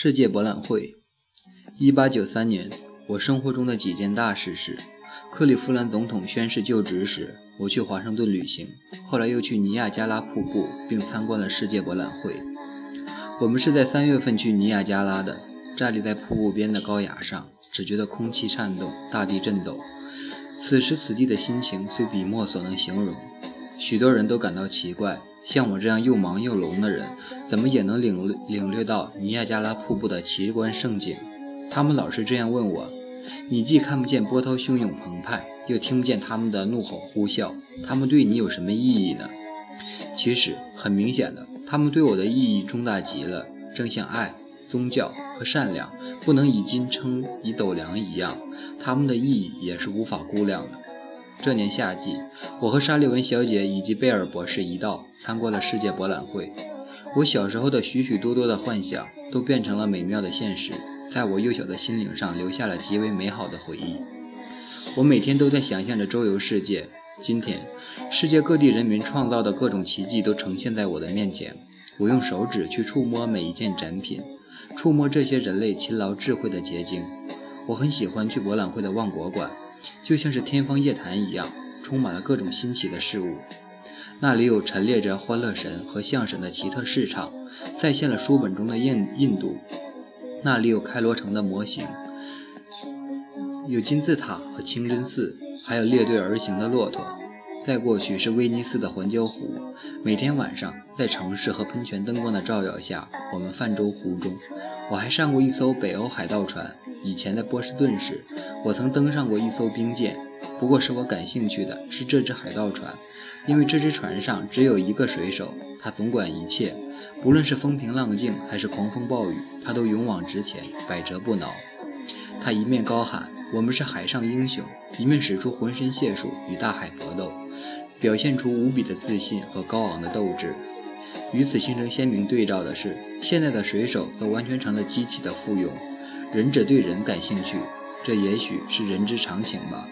世界博览会，一八九三年，我生活中的几件大事是：克利夫兰总统宣誓就职时，我去华盛顿旅行；后来又去尼亚加拉瀑布，并参观了世界博览会。我们是在三月份去尼亚加拉的，站立在瀑布边的高崖上，只觉得空气颤动，大地震抖。此时此地的心情虽笔墨所能形容。许多人都感到奇怪。像我这样又忙又聋的人，怎么也能领领略到尼亚加拉瀑布的奇观盛景？他们老是这样问我：你既看不见波涛汹涌澎湃，又听不见他们的怒吼呼啸，他们对你有什么意义呢？其实很明显的，他们对我的意义重大极了，正像爱、宗教和善良不能以斤称以斗量一样，他们的意义也是无法估量的。这年夏季，我和沙利文小姐以及贝尔博士一道参观了世界博览会。我小时候的许许多多的幻想都变成了美妙的现实，在我幼小的心灵上留下了极为美好的回忆。我每天都在想象着周游世界。今天，世界各地人民创造的各种奇迹都呈现在我的面前。我用手指去触摸每一件展品，触摸这些人类勤劳智慧的结晶。我很喜欢去博览会的万国馆。就像是天方夜谭一样，充满了各种新奇的事物。那里有陈列着欢乐神和象神的奇特市场，再现了书本中的印印度。那里有开罗城的模型，有金字塔和清真寺，还有列队而行的骆驼。再过去是威尼斯的环礁湖。每天晚上，在城市和喷泉灯光的照耀下，我们泛舟湖中。我还上过一艘北欧海盗船。以前在波士顿时，我曾登上过一艘冰舰。不过，使我感兴趣的是这只海盗船，因为这只船上只有一个水手，他总管一切，不论是风平浪静还是狂风暴雨，他都勇往直前，百折不挠。他一面高喊“我们是海上英雄”，一面使出浑身解数与大海搏斗。表现出无比的自信和高昂的斗志。与此形成鲜明对照的是，现在的水手则完全成了机器的附庸。仁者对人感兴趣，这也许是人之常情吧。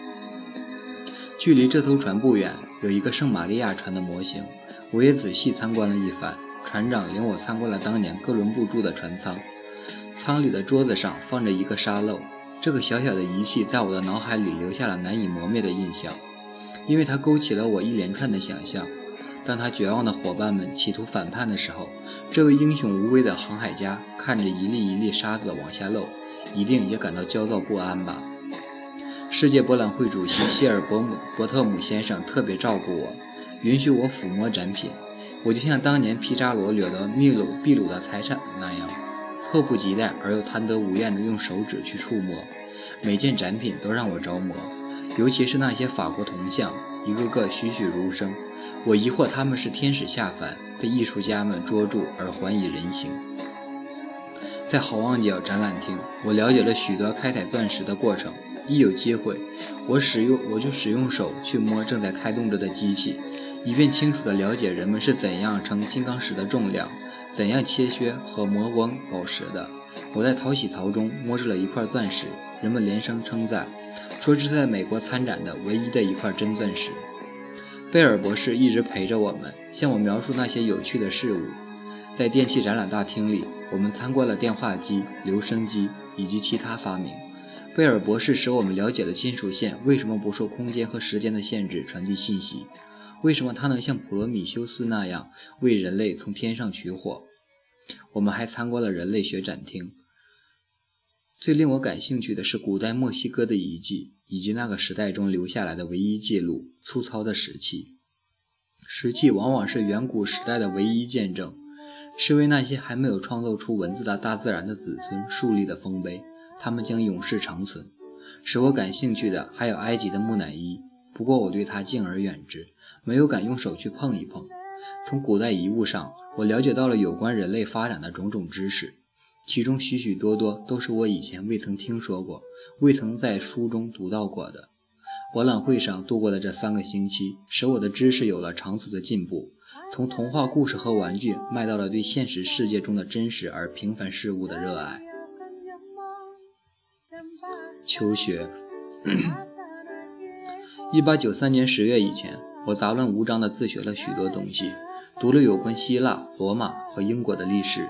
距离这艘船不远，有一个圣玛利亚船的模型，我也仔细参观了一番。船长领我参观了当年哥伦布住的船舱，舱里的桌子上放着一个沙漏。这个小小的仪器在我的脑海里留下了难以磨灭的印象。因为它勾起了我一连串的想象。当他绝望的伙伴们企图反叛的时候，这位英雄无畏的航海家看着一粒一粒沙子往下漏，一定也感到焦躁不安吧？世界博览会主席希尔伯姆伯特姆先生特别照顾我，允许我抚摸展品。我就像当年皮扎罗掠夺秘鲁秘鲁的财产那样，迫不及待而又贪得无厌地用手指去触摸每件展品，都让我着魔。尤其是那些法国铜像，一个个栩栩如生，我疑惑他们是天使下凡，被艺术家们捉住而还以人形。在好望角展览厅，我了解了许多开采钻石的过程。一有机会，我使用我就使用手去摸正在开动着的机器，以便清楚地了解人们是怎样称金刚石的重量，怎样切削和磨光宝石的。我在淘洗槽中摸出了一块钻石，人们连声称赞。说这是在美国参展的唯一的一块真钻石。贝尔博士一直陪着我们，向我描述那些有趣的事物。在电器展览大厅里，我们参观了电话机、留声机以及其他发明。贝尔博士使我们了解了金属线为什么不受空间和时间的限制传递信息，为什么它能像普罗米修斯那样为人类从天上取火。我们还参观了人类学展厅。最令我感兴趣的是古代墨西哥的遗迹，以及那个时代中留下来的唯一记录——粗糙的石器。石器往往是远古时代的唯一见证，是为那些还没有创造出文字的大自然的子孙树立的丰碑。他们将永世长存。使我感兴趣的还有埃及的木乃伊，不过我对它敬而远之，没有敢用手去碰一碰。从古代遗物上，我了解到了有关人类发展的种种知识。其中许许多多都是我以前未曾听说过、未曾在书中读到过的。博览会上度过的这三个星期，使我的知识有了长足的进步，从童话故事和玩具，迈到了对现实世界中的真实而平凡事物的热爱。求学。一八九三年十月以前，我杂乱无章地自学了许多东西，读了有关希腊、罗马和英国的历史。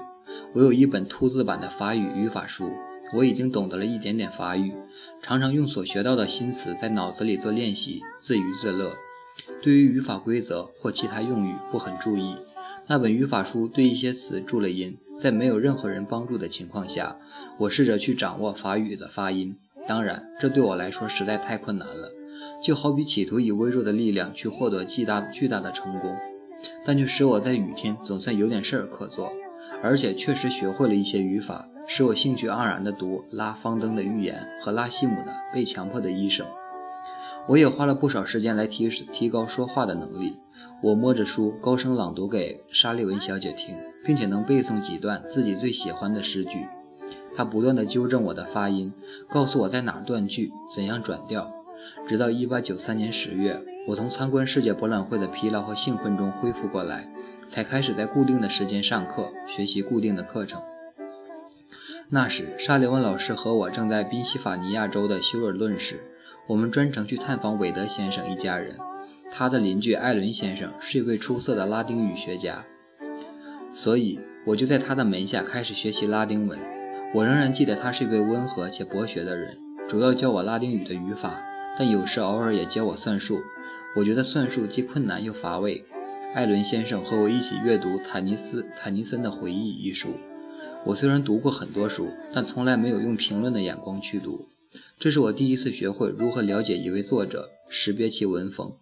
我有一本凸字版的法语语法书，我已经懂得了一点点法语，常常用所学到的新词在脑子里做练习，自娱自乐。对于语法规则或其他用语不很注意。那本语法书对一些词注了音，在没有任何人帮助的情况下，我试着去掌握法语的发音。当然，这对我来说实在太困难了，就好比企图以微弱的力量去获得巨大巨大的成功，但却使我在雨天总算有点事儿可做，而且确实学会了一些语法，使我兴趣盎然地读拉方登的寓言和拉希姆的被强迫的医生。我也花了不少时间来提提高说话的能力。我摸着书，高声朗读给沙利文小姐听，并且能背诵几段自己最喜欢的诗句。他不断地纠正我的发音，告诉我在哪断句，怎样转调。直到1893年10月，我从参观世界博览会的疲劳和兴奋中恢复过来，才开始在固定的时间上课，学习固定的课程。那时，沙利文老师和我正在宾夕法尼亚州的休尔顿市，我们专程去探访韦德先生一家人。他的邻居艾伦先生是一位出色的拉丁语学家，所以我就在他的门下开始学习拉丁文。我仍然记得他是一位温和且博学的人，主要教我拉丁语的语法，但有时偶尔也教我算术。我觉得算术既困难又乏味。艾伦先生和我一起阅读坦尼斯坦尼森的回忆一书。我虽然读过很多书，但从来没有用评论的眼光去读。这是我第一次学会如何了解一位作者，识别其文风。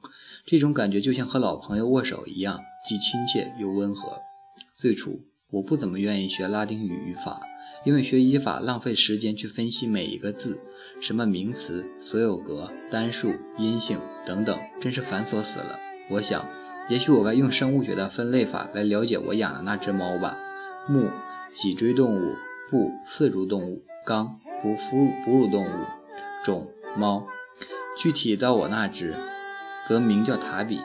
这种感觉就像和老朋友握手一样，既亲切又温和。最初我不怎么愿意学拉丁语语法，因为学语法浪费时间去分析每一个字，什么名词、所有格、单数、阴性等等，真是繁琐死了。我想，也许我该用生物学的分类法来了解我养的那只猫吧。目，脊椎动物；部，四足动物；纲，哺哺哺乳动物；种，猫。具体到我那只。则名叫塔比，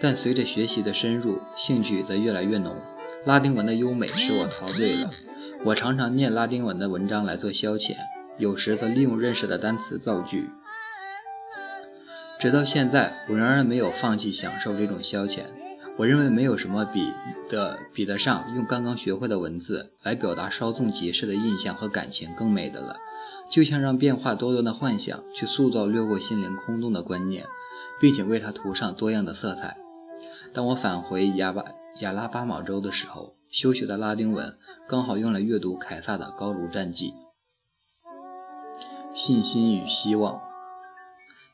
但随着学习的深入，兴趣则越来越浓。拉丁文的优美使我陶醉了。我常常念拉丁文的文章来做消遣，有时则利用认识的单词造句。直到现在，我仍然没有放弃享受这种消遣。我认为没有什么比的比得上用刚刚学会的文字来表达稍纵即逝的印象和感情更美的了。就像让变化多端的幻想去塑造掠过心灵空洞的观念。并且为它涂上多样的色彩。当我返回亚巴亚拉巴马州的时候，修学的拉丁文刚好用来阅读凯撒的《高卢战记》。信心与希望。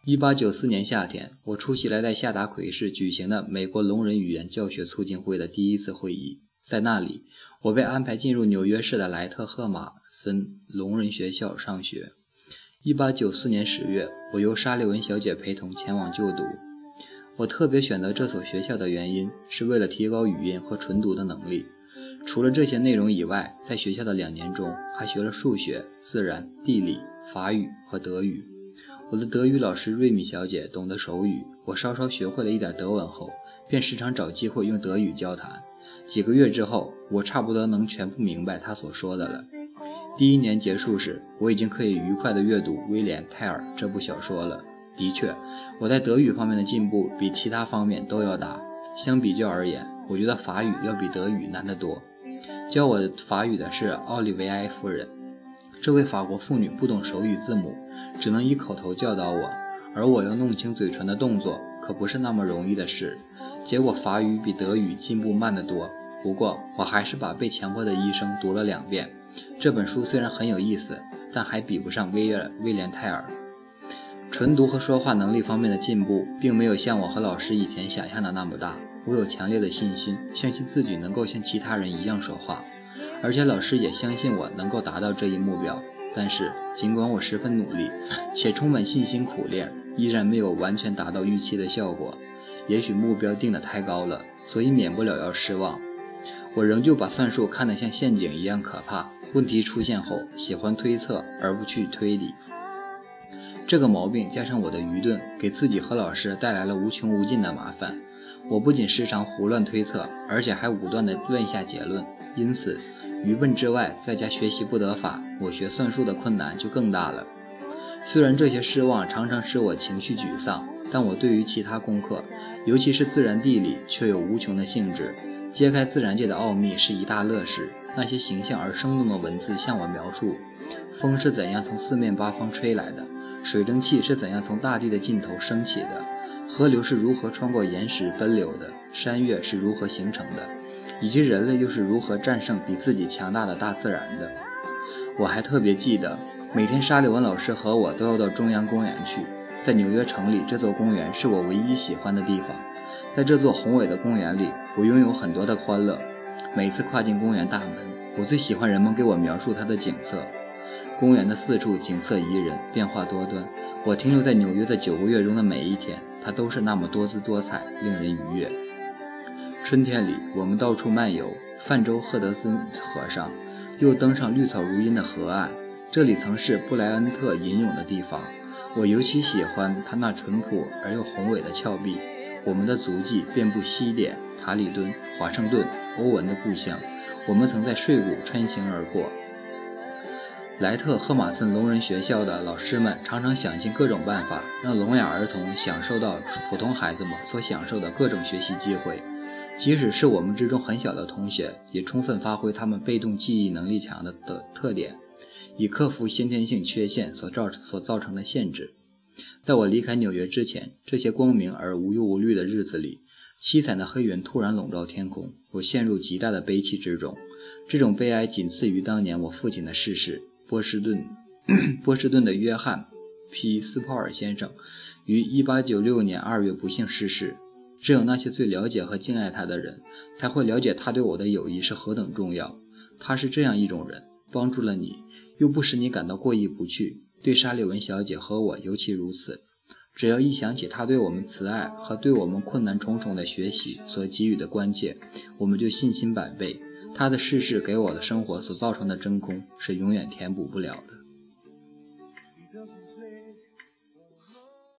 1894年夏天，我出席了在夏达奎市举行的美国聋人语言教学促进会的第一次会议。在那里，我被安排进入纽约市的莱特赫马森聋人学校上学。一八九四年十月，我由沙利文小姐陪同前往就读。我特别选择这所学校的原因，是为了提高语音和纯读的能力。除了这些内容以外，在学校的两年中，还学了数学、自然、地理、法语和德语。我的德语老师瑞米小姐懂得手语，我稍稍学会了一点德文后，便时常找机会用德语交谈。几个月之后，我差不多能全部明白她所说的了。第一年结束时，我已经可以愉快地阅读《威廉·泰尔》这部小说了。的确，我在德语方面的进步比其他方面都要大。相比较而言，我觉得法语要比德语难得多。教我法语的是奥利维埃夫人，这位法国妇女不懂手语字母，只能以口头教导我，而我要弄清嘴唇的动作，可不是那么容易的事。结果法语比德语进步慢得多。不过，我还是把《被强迫的医生》读了两遍。这本书虽然很有意思，但还比不上威尔威廉泰尔。纯读和说话能力方面的进步，并没有像我和老师以前想象的那么大。我有强烈的信心，相信自己能够像其他人一样说话，而且老师也相信我能够达到这一目标。但是，尽管我十分努力，且充满信心苦练，依然没有完全达到预期的效果。也许目标定得太高了，所以免不了要失望。我仍旧把算术看得像陷阱一样可怕。问题出现后，喜欢推测而不去推理。这个毛病加上我的愚钝，给自己和老师带来了无穷无尽的麻烦。我不仅时常胡乱推测，而且还武断地乱下结论。因此，愚笨之外，在家学习不得法，我学算术的困难就更大了。虽然这些失望常常使我情绪沮丧，但我对于其他功课，尤其是自然地理，却有无穷的兴致。揭开自然界的奥秘是一大乐事。那些形象而生动的文字向我描述：风是怎样从四面八方吹来的，水蒸气是怎样从大地的尽头升起的，河流是如何穿过岩石奔流的，山岳是如何形成的，以及人类又是如何战胜比自己强大的大自然的。我还特别记得，每天沙利文老师和我都要到中央公园去。在纽约城里，这座公园是我唯一喜欢的地方。在这座宏伟的公园里，我拥有很多的欢乐。每次跨进公园大门，我最喜欢人们给我描述它的景色。公园的四处景色宜人，变化多端。我停留在纽约的九个月中的每一天，它都是那么多姿多彩，令人愉悦。春天里，我们到处漫游，泛舟赫德森河上。又登上绿草如茵的河岸，这里曾是布莱恩特吟咏的地方。我尤其喜欢它那淳朴而又宏伟的峭壁。我们的足迹遍布西点、塔里敦、华盛顿、欧文的故乡。我们曾在睡谷穿行而过。莱特赫马森聋人学校的老师们常常想尽各种办法，让聋哑儿童享受到普通孩子们所享受的各种学习机会。即使是我们之中很小的同学，也充分发挥他们被动记忆能力强的的特点，以克服先天性缺陷所造所造成的限制。在我离开纽约之前，这些光明而无忧无虑的日子里，凄惨的黑云突然笼罩天空，我陷入极大的悲戚之中。这种悲哀仅次于当年我父亲的逝世。波士顿，波士顿的约翰 ·P· 斯泡尔先生于1896年2月不幸逝世。只有那些最了解和敬爱他的人，才会了解他对我的友谊是何等重要。他是这样一种人，帮助了你，又不使你感到过意不去。对沙利文小姐和我尤其如此。只要一想起他对我们慈爱和对我们困难重重的学习所给予的关切，我们就信心百倍。他的逝世给我的生活所造成的真空，是永远填补不了的。